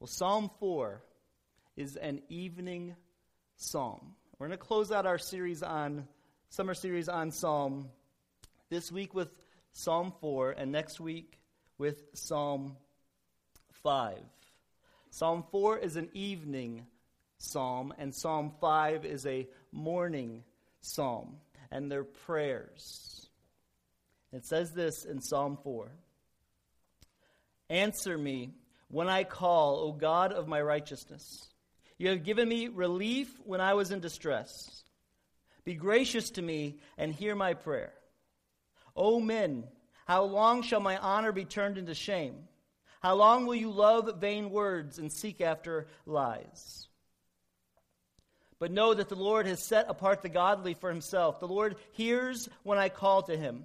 Well, Psalm 4 is an evening psalm. We're going to close out our series on summer series on Psalm this week with Psalm 4 and next week with Psalm 5. Psalm 4 is an evening psalm and Psalm 5 is a morning psalm and they're prayers. It says this in Psalm 4 Answer me when I call, O God of my righteousness. You have given me relief when I was in distress. Be gracious to me and hear my prayer. O men, how long shall my honor be turned into shame? How long will you love vain words and seek after lies? But know that the Lord has set apart the godly for himself. The Lord hears when I call to him.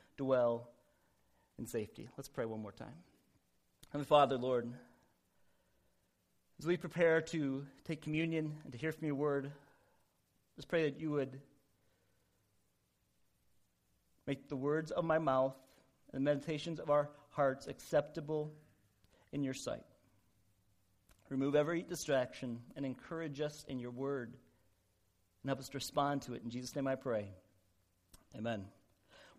dwell in safety. Let's pray one more time. Heavenly Father, Lord, as we prepare to take communion and to hear from your word, just pray that you would make the words of my mouth and the meditations of our hearts acceptable in your sight. Remove every distraction and encourage us in your word and help us to respond to it. In Jesus' name I pray. Amen.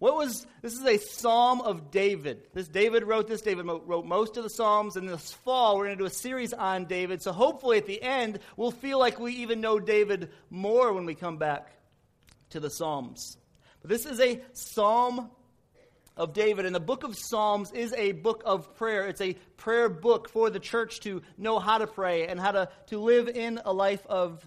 What was this is a psalm of David. This David wrote this. David wrote most of the psalms. And this fall, we're going to do a series on David. So hopefully, at the end, we'll feel like we even know David more when we come back to the psalms. But this is a psalm of David, and the book of Psalms is a book of prayer. It's a prayer book for the church to know how to pray and how to, to live in a life of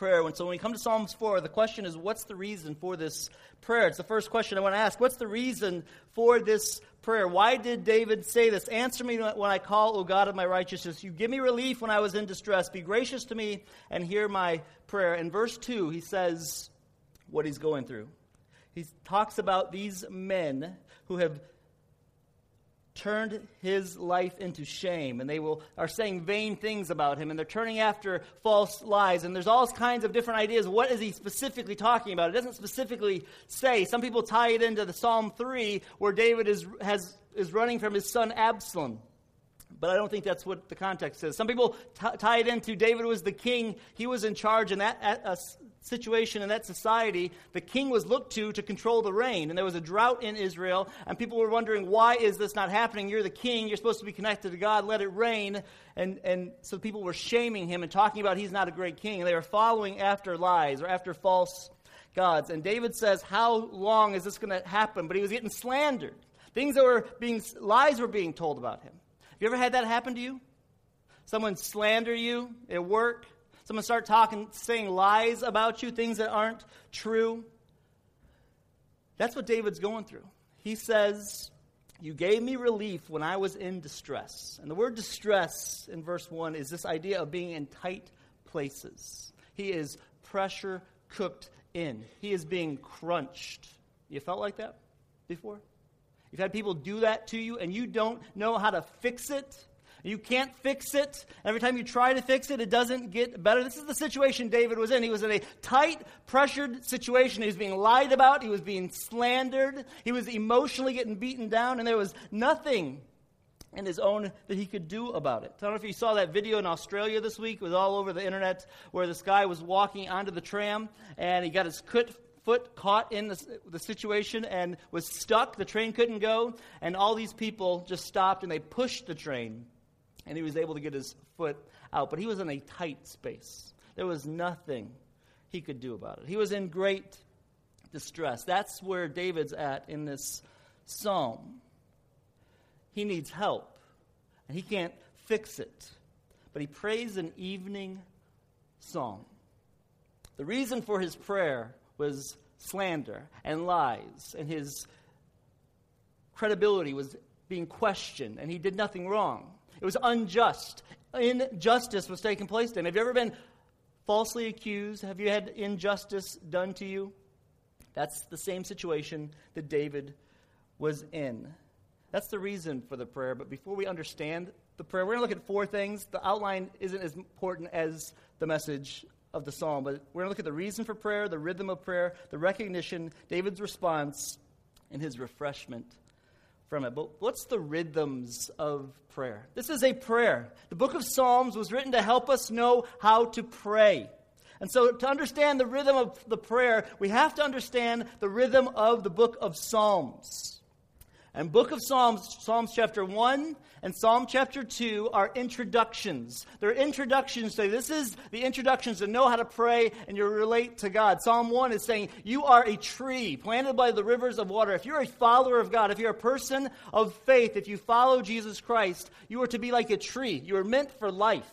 prayer. And so when we come to Psalms 4, the question is what's the reason for this prayer? It's the first question I want to ask. What's the reason for this prayer? Why did David say this? Answer me when I call, O God of my righteousness. You give me relief when I was in distress. Be gracious to me and hear my prayer. In verse 2, he says what he's going through. He talks about these men who have turned his life into shame and they will are saying vain things about him and they're turning after false lies and there's all kinds of different ideas. What is he specifically talking about? It doesn't specifically say. Some people tie it into the psalm 3 where david is has is running from his son absalom. But I don't think that's what the context says. Some people t- tie it into David was the king, he was in charge, and that uh, situation in that society, the king was looked to to control the rain. And there was a drought in Israel, and people were wondering, why is this not happening? You're the king, you're supposed to be connected to God, let it rain. And, and so people were shaming him and talking about he's not a great king. And they were following after lies or after false gods. And David says, How long is this going to happen? But he was getting slandered. Things that were being, lies were being told about him. Have you ever had that happen to you? Someone slander you at work? Someone start talking, saying lies about you, things that aren't true. That's what David's going through. He says, You gave me relief when I was in distress. And the word distress in verse 1 is this idea of being in tight places. He is pressure cooked in, he is being crunched. You felt like that before? You've had people do that to you and you don't know how to fix it? You can't fix it. Every time you try to fix it, it doesn't get better. This is the situation David was in. He was in a tight, pressured situation. He was being lied about, he was being slandered, he was emotionally getting beaten down, and there was nothing in his own that he could do about it. I don't know if you saw that video in Australia this week. It was all over the internet where this guy was walking onto the tram and he got his foot caught in the, the, situation and was stuck. The train couldn't go. And all these people just stopped and they pushed the train and he was able to get his foot out. But he was in a tight space. There was nothing he could do about it. He was in great distress. That's where David's at in this psalm. He needs help, and he can't fix it. But he prays an evening psalm. The reason for his prayer was slander and lies, and his credibility was being questioned, and he did nothing wrong. It was unjust. Injustice was taking place then. Have you ever been falsely accused? Have you had injustice done to you? That's the same situation that David was in. That's the reason for the prayer. But before we understand the prayer, we're going to look at four things. The outline isn't as important as the message of the psalm, but we're going to look at the reason for prayer, the rhythm of prayer, the recognition, David's response, and his refreshment from it. But what's the rhythms of prayer? This is a prayer. The book of Psalms was written to help us know how to pray. And so, to understand the rhythm of the prayer, we have to understand the rhythm of the book of Psalms. And book of Psalms, Psalms chapter 1 and Psalm chapter 2 are introductions. They're introductions to this is the introductions to know how to pray and you relate to God. Psalm 1 is saying, You are a tree planted by the rivers of water. If you're a follower of God, if you're a person of faith, if you follow Jesus Christ, you are to be like a tree. You are meant for life.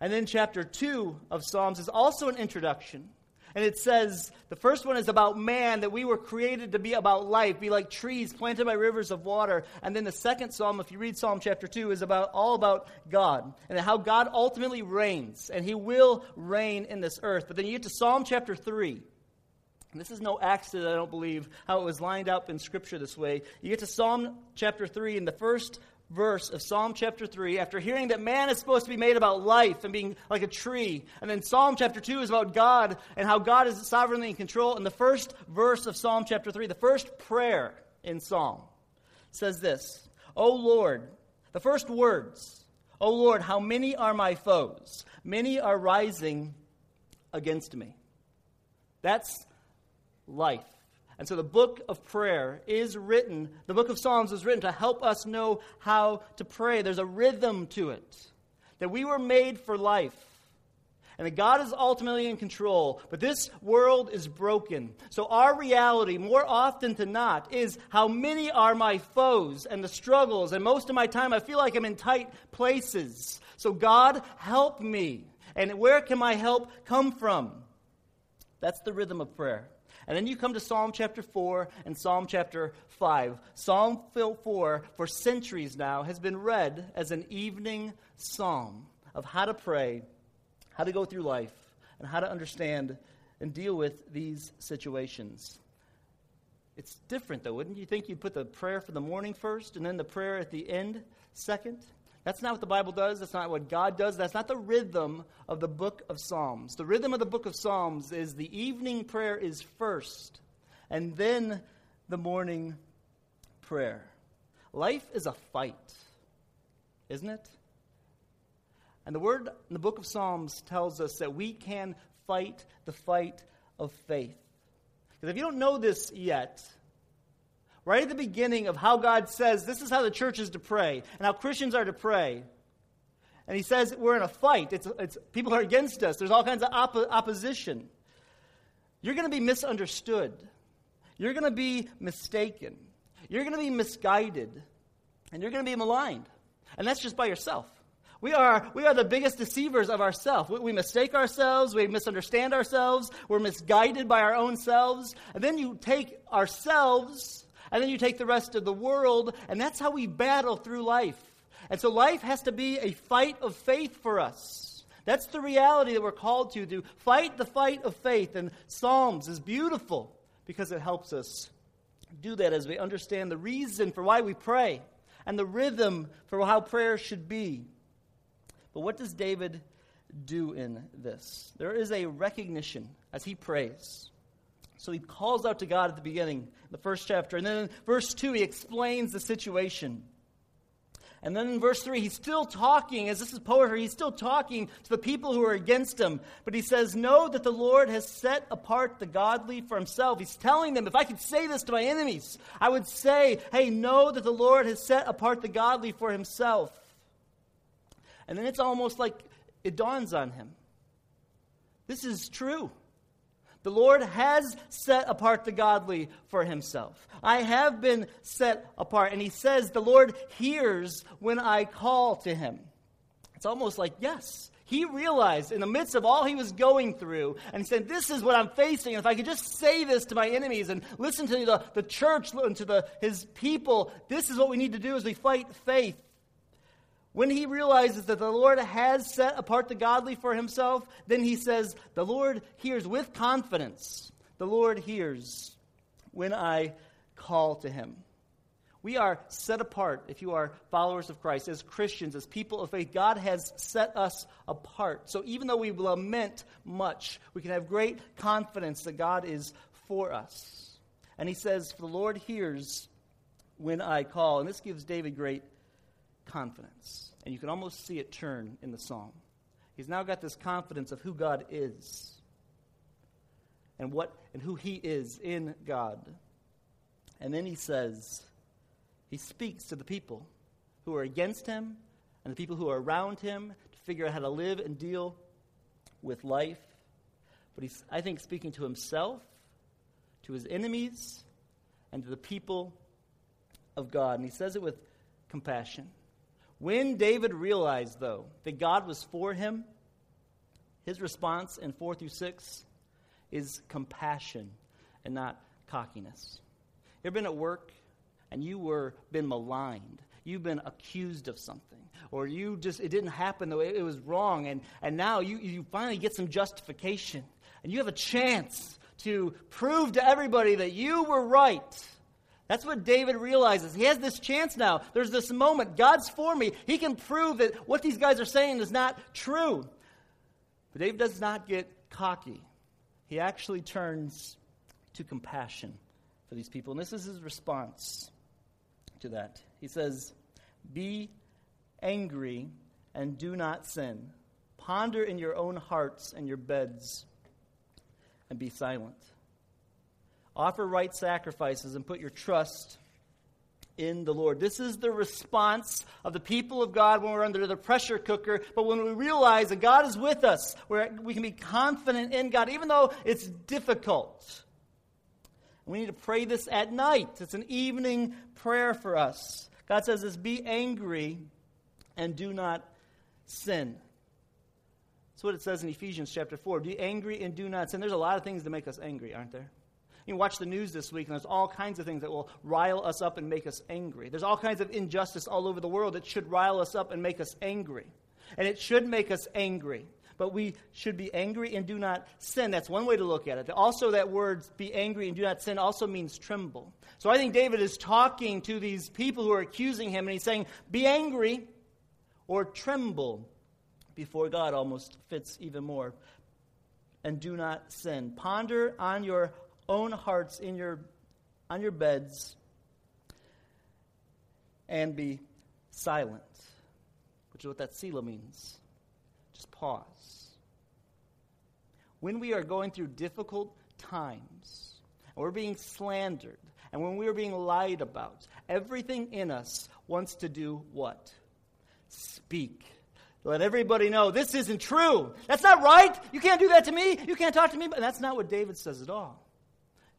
And then chapter 2 of Psalms is also an introduction. And it says, the first one is about man, that we were created to be about life, be like trees planted by rivers of water. And then the second psalm, if you read Psalm chapter 2, is about all about God and how God ultimately reigns, and he will reign in this earth. But then you get to Psalm chapter 3. And this is no accident, I don't believe, how it was lined up in Scripture this way. You get to Psalm chapter 3, and the first verse of Psalm chapter 3, after hearing that man is supposed to be made about life and being like a tree, and then Psalm chapter 2 is about God and how God is sovereignly in control, and the first verse of Psalm chapter 3, the first prayer in Psalm, says this O Lord, the first words, O Lord, how many are my foes? Many are rising against me. That's life. And so the book of prayer is written, the book of Psalms is written to help us know how to pray. There's a rhythm to it, that we were made for life. And that God is ultimately in control, but this world is broken. So, our reality, more often than not, is how many are my foes and the struggles. And most of my time, I feel like I'm in tight places. So, God, help me. And where can my help come from? That's the rhythm of prayer. And then you come to Psalm chapter 4 and Psalm chapter 5. Psalm 4, for centuries now, has been read as an evening psalm of how to pray, how to go through life, and how to understand and deal with these situations. It's different, though. Wouldn't you think you'd put the prayer for the morning first and then the prayer at the end second? That's not what the Bible does. That's not what God does. That's not the rhythm of the book of Psalms. The rhythm of the book of Psalms is the evening prayer is first, and then the morning prayer. Life is a fight, isn't it? And the word in the book of Psalms tells us that we can fight the fight of faith. Because if you don't know this yet, right at the beginning of how God says this is how the church is to pray and how Christians are to pray. And he says we're in a fight. It's, it's, people are against us. There's all kinds of op- opposition. You're going to be misunderstood. You're going to be mistaken. You're going to be misguided. And you're going to be maligned. And that's just by yourself. We are, we are the biggest deceivers of ourselves. We, we, mistake ourselves. We misunderstand ourselves. We're misguided by our own selves. And then you take ourselves and then you take the rest of the world, and that's how we battle through life. And so life has to be a fight of faith for us. That's the reality that we're called to, to fight the fight of faith. And Psalms is beautiful because it helps us do that as we understand the reason for why we pray and the rhythm for how prayer should be. But what does David do in this? There is a recognition as he prays so he calls out to God at the beginning, the first chapter. And then in verse 2, he explains the situation. And then in verse 3, he's still talking, as this is poetry, he's still talking to the people who are against him. But he says, Know that the Lord has set apart the godly for himself. He's telling them, if I could say this to my enemies, I would say, Hey, know that the Lord has set apart the godly for himself. And then it's almost like it dawns on him. This is true. The Lord has set apart the godly for himself. I have been set apart. And he says, The Lord hears when I call to him. It's almost like, yes, he realized in the midst of all he was going through, and he said, This is what I'm facing. And if I could just say this to my enemies and listen to the, the church and to the, his people, this is what we need to do as we fight faith. When he realizes that the Lord has set apart the godly for himself, then he says, The Lord hears with confidence. The Lord hears when I call to him. We are set apart if you are followers of Christ, as Christians, as people of faith. God has set us apart. So even though we lament much, we can have great confidence that God is for us. And he says, The Lord hears when I call. And this gives David great confidence. And you can almost see it turn in the song. He's now got this confidence of who God is and what and who he is in God. And then he says, he speaks to the people who are against him and the people who are around him to figure out how to live and deal with life. But he's, I think, speaking to himself, to his enemies, and to the people of God. And he says it with compassion. When David realized, though, that God was for him, his response in 4 through 6 is compassion and not cockiness. You ever been at work and you were been maligned? You've been accused of something, or you just it didn't happen the way it was wrong, and, and now you, you finally get some justification, and you have a chance to prove to everybody that you were right that's what David realizes. He has this chance now. There's this moment. God's for me. He can prove that what these guys are saying is not true. But David does not get cocky. He actually turns to compassion for these people. And this is his response to that. He says, Be angry and do not sin. Ponder in your own hearts and your beds and be silent. Offer right sacrifices and put your trust in the Lord. This is the response of the people of God when we're under the pressure cooker. But when we realize that God is with us, where we can be confident in God, even though it's difficult. We need to pray this at night. It's an evening prayer for us. God says this be angry and do not sin. That's what it says in Ephesians chapter 4. Be angry and do not sin. There's a lot of things that make us angry, aren't there? You watch the news this week, and there's all kinds of things that will rile us up and make us angry. There's all kinds of injustice all over the world that should rile us up and make us angry. And it should make us angry. But we should be angry and do not sin. That's one way to look at it. Also, that word, be angry and do not sin, also means tremble. So I think David is talking to these people who are accusing him, and he's saying, be angry or tremble before God almost fits even more. And do not sin. Ponder on your own hearts in your, on your beds and be silent, which is what that Selah means. Just pause. When we are going through difficult times, and we're being slandered, and when we are being lied about, everything in us wants to do what? Speak. Let everybody know this isn't true. That's not right. You can't do that to me. You can't talk to me. But that's not what David says at all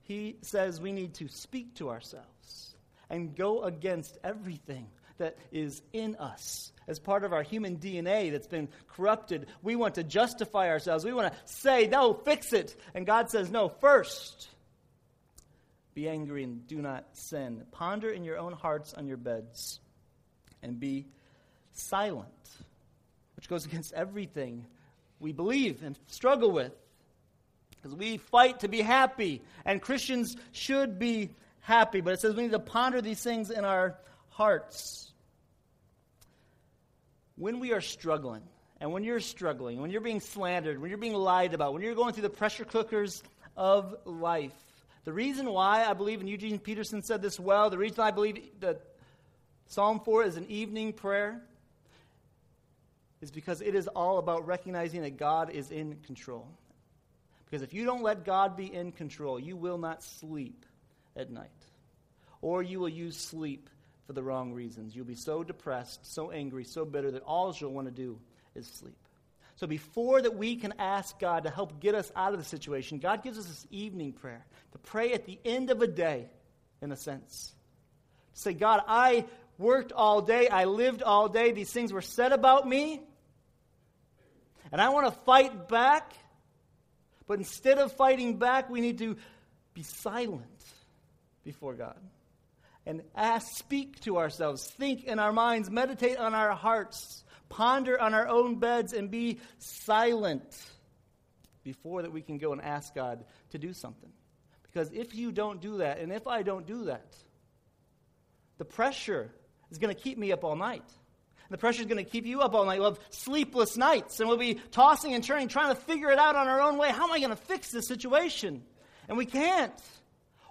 he says we need to speak to ourselves and go against everything that is in us as part of our human DNA that's been corrupted. We want to justify ourselves. We want to say, no, fix it. And God says, no, first, be angry and do not sin. Ponder in your own hearts on your beds and be silent, which goes against everything we believe and struggle with. Because we fight to be happy, and Christians should be happy. But it says we need to ponder these things in our hearts. When we are struggling, and when you're struggling, when you're being slandered, when you're being lied about, when you're going through the pressure cookers of life, the reason why I believe, and Eugene Peterson said this well, the reason I believe that Psalm 4 is an evening prayer is because it is all about recognizing that God is in control. Because if you don't let God be in control, you will not sleep at night. Or you will use sleep for the wrong reasons. You'll be so depressed, so angry, so bitter that all you'll want to do is sleep. So before that we can ask God to help get us out of the situation, God gives us this evening prayer to pray at the end of a day, in a sense. To say, God, I worked all day, I lived all day, these things were said about me, and I want to fight back but instead of fighting back, we need to be silent before God and ask, speak to ourselves, think in our minds, meditate on our hearts, ponder on our own beds, and be silent before that we can go and ask God to do something. Because if you don't do that, and if I don't do that, the pressure is going to keep me up all night. The pressure is going to keep you up all night. We'll have sleepless nights, and we'll be tossing and turning, trying to figure it out on our own way. How am I going to fix this situation? And we can't.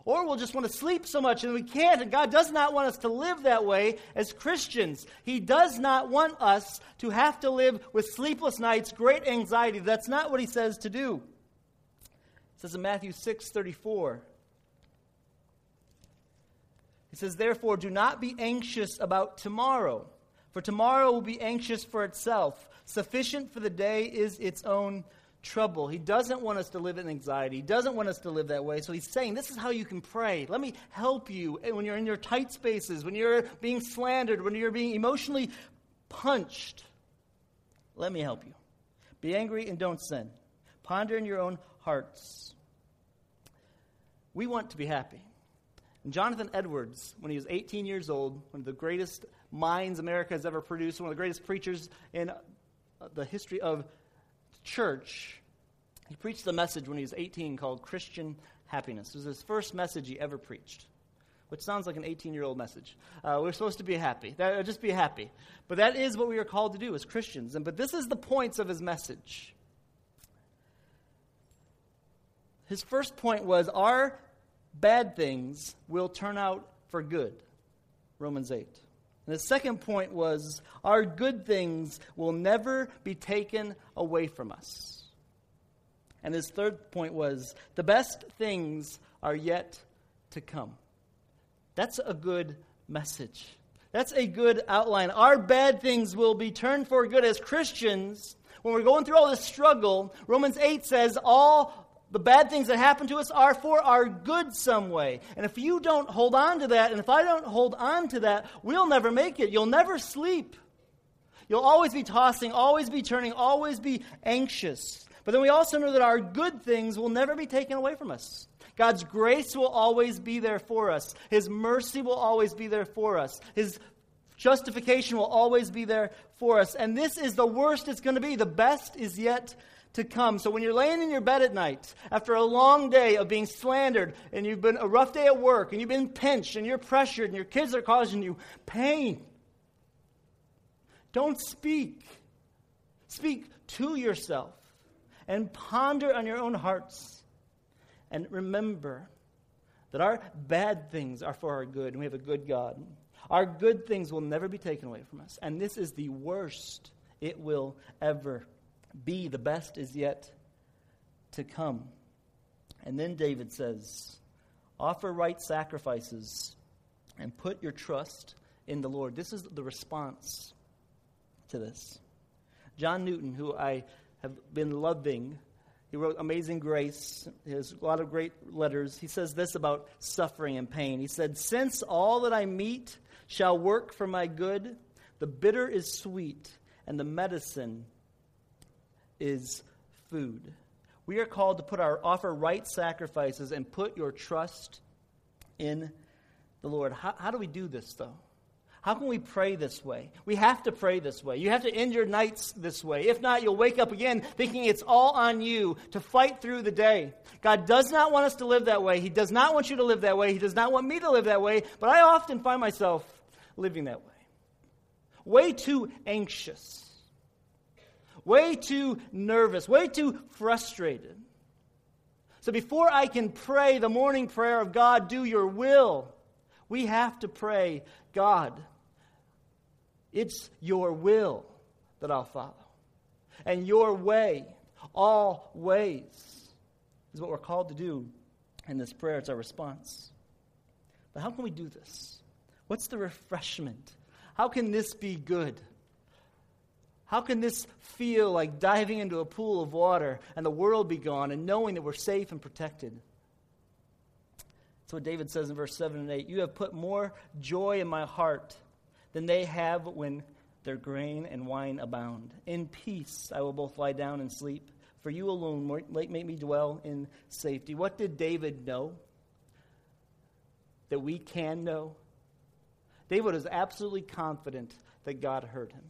Or we'll just want to sleep so much and we can't. And God does not want us to live that way as Christians. He does not want us to have to live with sleepless nights, great anxiety. That's not what He says to do It says in Matthew 6 34. He says, Therefore, do not be anxious about tomorrow, for tomorrow will be anxious for itself. Sufficient for the day is its own trouble. He doesn't want us to live in anxiety. He doesn't want us to live that way. So he's saying, This is how you can pray. Let me help you when you're in your tight spaces, when you're being slandered, when you're being emotionally punched. Let me help you. Be angry and don't sin. Ponder in your own hearts. We want to be happy. And Jonathan Edwards, when he was 18 years old, one of the greatest minds America has ever produced, one of the greatest preachers in uh, the history of church, he preached the message when he was 18 called Christian Happiness. It was his first message he ever preached, which sounds like an 18 year old message. Uh, we're supposed to be happy. That, uh, just be happy. But that is what we are called to do as Christians. And, but this is the points of his message. His first point was our bad things will turn out for good. Romans 8. And the second point was our good things will never be taken away from us. And his third point was the best things are yet to come. That's a good message. That's a good outline. Our bad things will be turned for good as Christians. When we're going through all this struggle, Romans 8 says all the bad things that happen to us are for our good some way. And if you don't hold on to that, and if I don't hold on to that, we'll never make it. You'll never sleep. You'll always be tossing, always be turning, always be anxious. But then we also know that our good things will never be taken away from us. God's grace will always be there for us. His mercy will always be there for us. His justification will always be there for us. And this is the worst it's going to be. The best is yet to come. So when you're laying in your bed at night after a long day of being slandered and you've been a rough day at work and you've been pinched and you're pressured and your kids are causing you pain, don't speak. Speak to yourself and ponder on your own hearts. And remember that our bad things are for our good and we have a good God. Our good things will never be taken away from us. And this is the worst it will ever be, the best is yet to come. And then David says, Offer right sacrifices and put your trust in the Lord. This is the response to this. John Newton, who I have been loving, he wrote Amazing Grace. He has a lot of great letters. He says this about suffering and pain. He said, Since all that I meet shall work for my good, the bitter is sweet, and the medicine is food. We are called to put our offer right sacrifices and put your trust in the Lord. How, how do we do this, though? How can we pray this way? We have to pray this way. You have to end your nights this way. If not, you'll wake up again thinking it's all on you to fight through the day. God does not want us to live that way. He does not want you to live that way. He does not want me to live that way. But I often find myself living that way. Way too anxious way too nervous, way too frustrated. So before I can pray the morning prayer of God, do your will, we have to pray, God, it's your will that I'll follow. And your way, all ways, is what we're called to do in this prayer. It's our response. But how can we do this? What's the refreshment? How can this be good? How can this feel like diving into a pool of water and the world be gone and knowing that we're safe and protected? That's what David says in verse 7 and 8. You have put more joy in my heart than they have when their grain and wine abound. In peace I will both lie down and sleep, for you alone make me dwell in safety. What did David know that we can know David was absolutely confident that God heard him.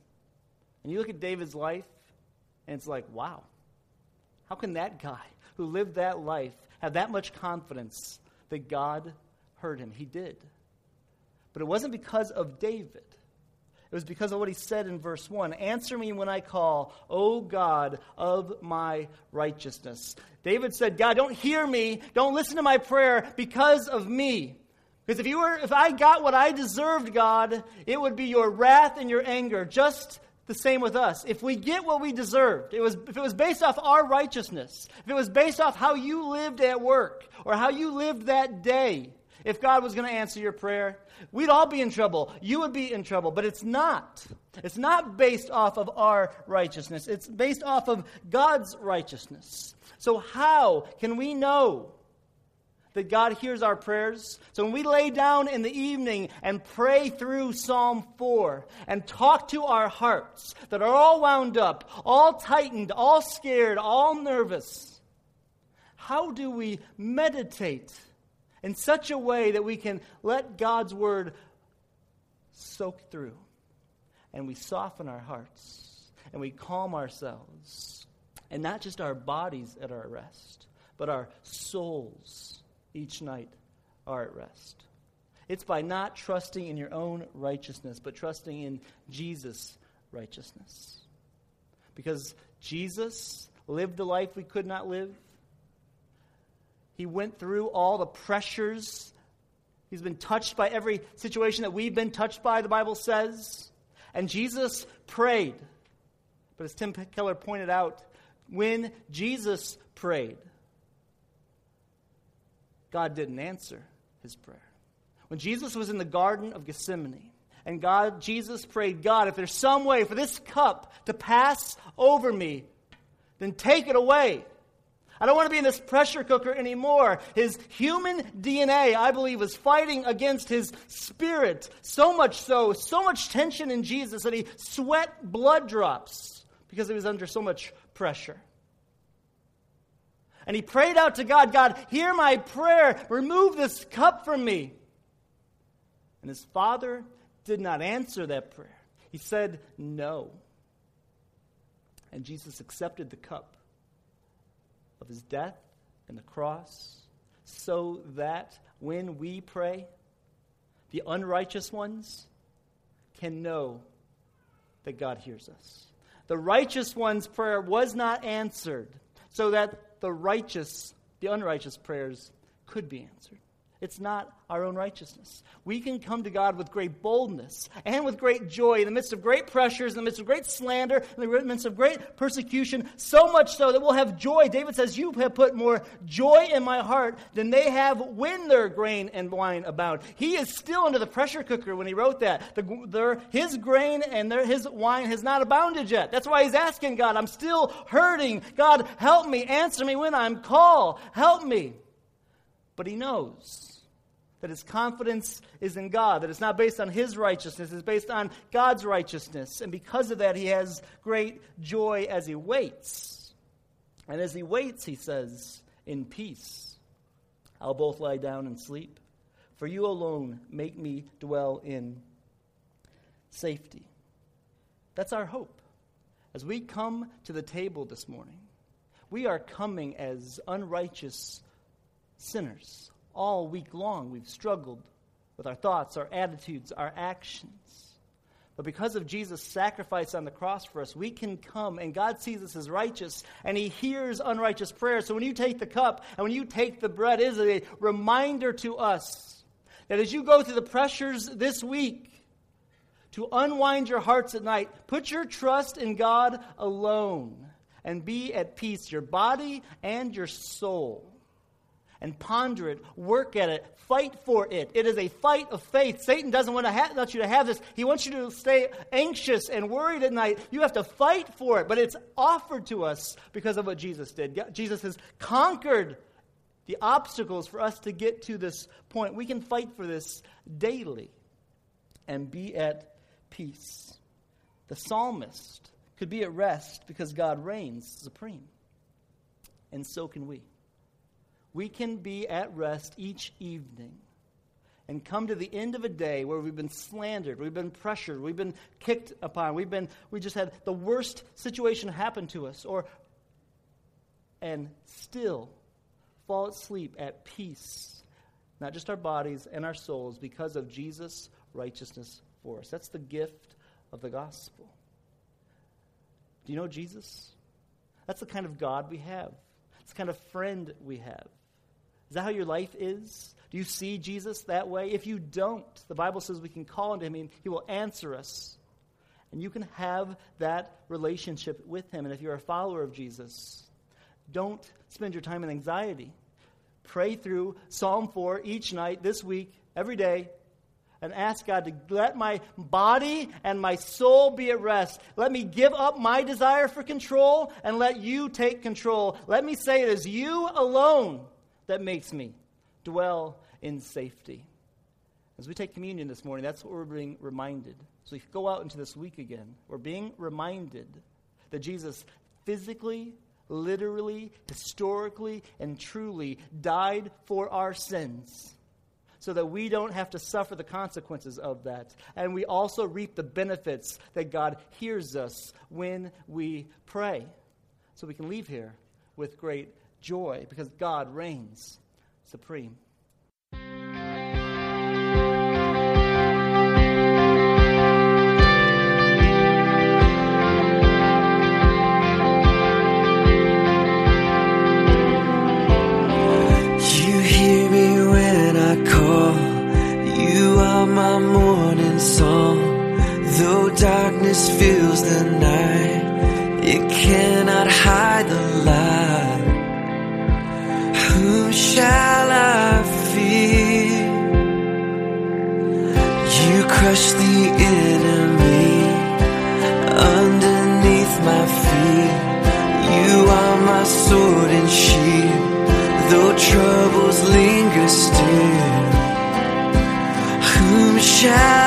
And you look at David's life, and it's like, wow, how can that guy who lived that life have that much confidence that God heard him? He did. But it wasn't because of David. It was because of what he said in verse 1 Answer me when I call, O God of my righteousness. David said, God, don't hear me, don't listen to my prayer because of me. Because if you were if I got what I deserved, God, it would be your wrath and your anger, just the same with us. If we get what we deserved, it was, if it was based off our righteousness, if it was based off how you lived at work or how you lived that day, if God was going to answer your prayer, we'd all be in trouble. You would be in trouble. But it's not. It's not based off of our righteousness, it's based off of God's righteousness. So, how can we know that God hears our prayers. So when we lay down in the evening and pray through Psalm 4 and talk to our hearts that are all wound up, all tightened, all scared, all nervous, how do we meditate in such a way that we can let God's word soak through and we soften our hearts and we calm ourselves and not just our bodies at our rest, but our souls each night are at rest. It's by not trusting in your own righteousness, but trusting in Jesus' righteousness. Because Jesus lived the life we could not live. He went through all the pressures. He's been touched by every situation that we've been touched by, the Bible says. And Jesus prayed. But as Tim Keller pointed out, when Jesus prayed, God didn't answer his prayer. When Jesus was in the Garden of Gethsemane, and God, Jesus prayed, God, if there's some way for this cup to pass over me, then take it away. I don't want to be in this pressure cooker anymore. His human DNA, I believe, was fighting against his spirit. So much so, so much tension in Jesus that he sweat blood drops because he was under so much pressure. And he prayed out to God God, hear my prayer, remove this cup from me. And his father did not answer that prayer. He said, No. And Jesus accepted the cup of his death and the cross so that when we pray, the unrighteous ones can know that God hears us. The righteous one's prayer was not answered so that the righteous, the unrighteous prayers could be answered. It's not our own righteousness. We can come to God with great boldness and with great joy in the midst of great pressures, in the midst of great slander, in the midst of great persecution, so much so that we'll have joy. David says, You have put more joy in my heart than they have when their grain and wine abound. He is still under the pressure cooker when he wrote that. The, their, his grain and their, his wine has not abounded yet. That's why he's asking God, I'm still hurting. God, help me. Answer me when I'm called. Help me. But he knows that his confidence is in God, that it's not based on his righteousness, it's based on God's righteousness. And because of that, he has great joy as he waits. And as he waits, he says, In peace, I'll both lie down and sleep. For you alone make me dwell in safety. That's our hope. As we come to the table this morning, we are coming as unrighteous sinners, all week long we've struggled with our thoughts, our attitudes, our actions. But because of Jesus' sacrifice on the cross for us, we can come and God sees us as righteous and He hears unrighteous prayers. So when you take the cup and when you take the bread, it is a reminder to us that as you go through the pressures this week, to unwind your hearts at night, put your trust in God alone and be at peace, your body and your soul and ponder it, work at it, fight for it. It is a fight of faith. Satan doesn't want, to ha- you to have this. He wants you to stay anxious and worried at night. You have to fight for it, but it's offered to us because of what Jesus did. Jesus has conquered the obstacles for us to get to this point. We can fight for this daily and be at peace. The psalmist could be at rest because God reigns supreme, and so can we we can be at rest each evening and come to the end of a day where we've been slandered, we've been pressured, we've been kicked upon, we've been we just had the worst situation happen to us or and still fall asleep at peace, not just our bodies and our souls because of Jesus' righteousness for us. That's the gift of the gospel. Do you know Jesus? That's the kind of God we have. It's the kind of friend we have. Is that how your life is? Do you see Jesus that way? If you don't, the Bible says we can call unto him and he will answer us. And you can have that relationship with him. And if you're a follower of Jesus, don't spend your time in anxiety. Pray through Psalm 4 each night, this week, every day, and ask God to let my body and my soul be at rest. Let me give up my desire for control and let you take control. Let me say it is you alone that makes me dwell in safety. As we take communion this morning, that's what we're being reminded. So we go out into this week again. We're being reminded that Jesus physically, literally, historically, and truly died for our sins so that we don't have to suffer the consequences of that. And we also reap the benefits that God hears us when we pray. So we can leave here with great joy because God reigns supreme. You hear me when I call, you are my morning song. Though darkness fills the night, my feet. You are my sword and shield, though troubles linger still whom shall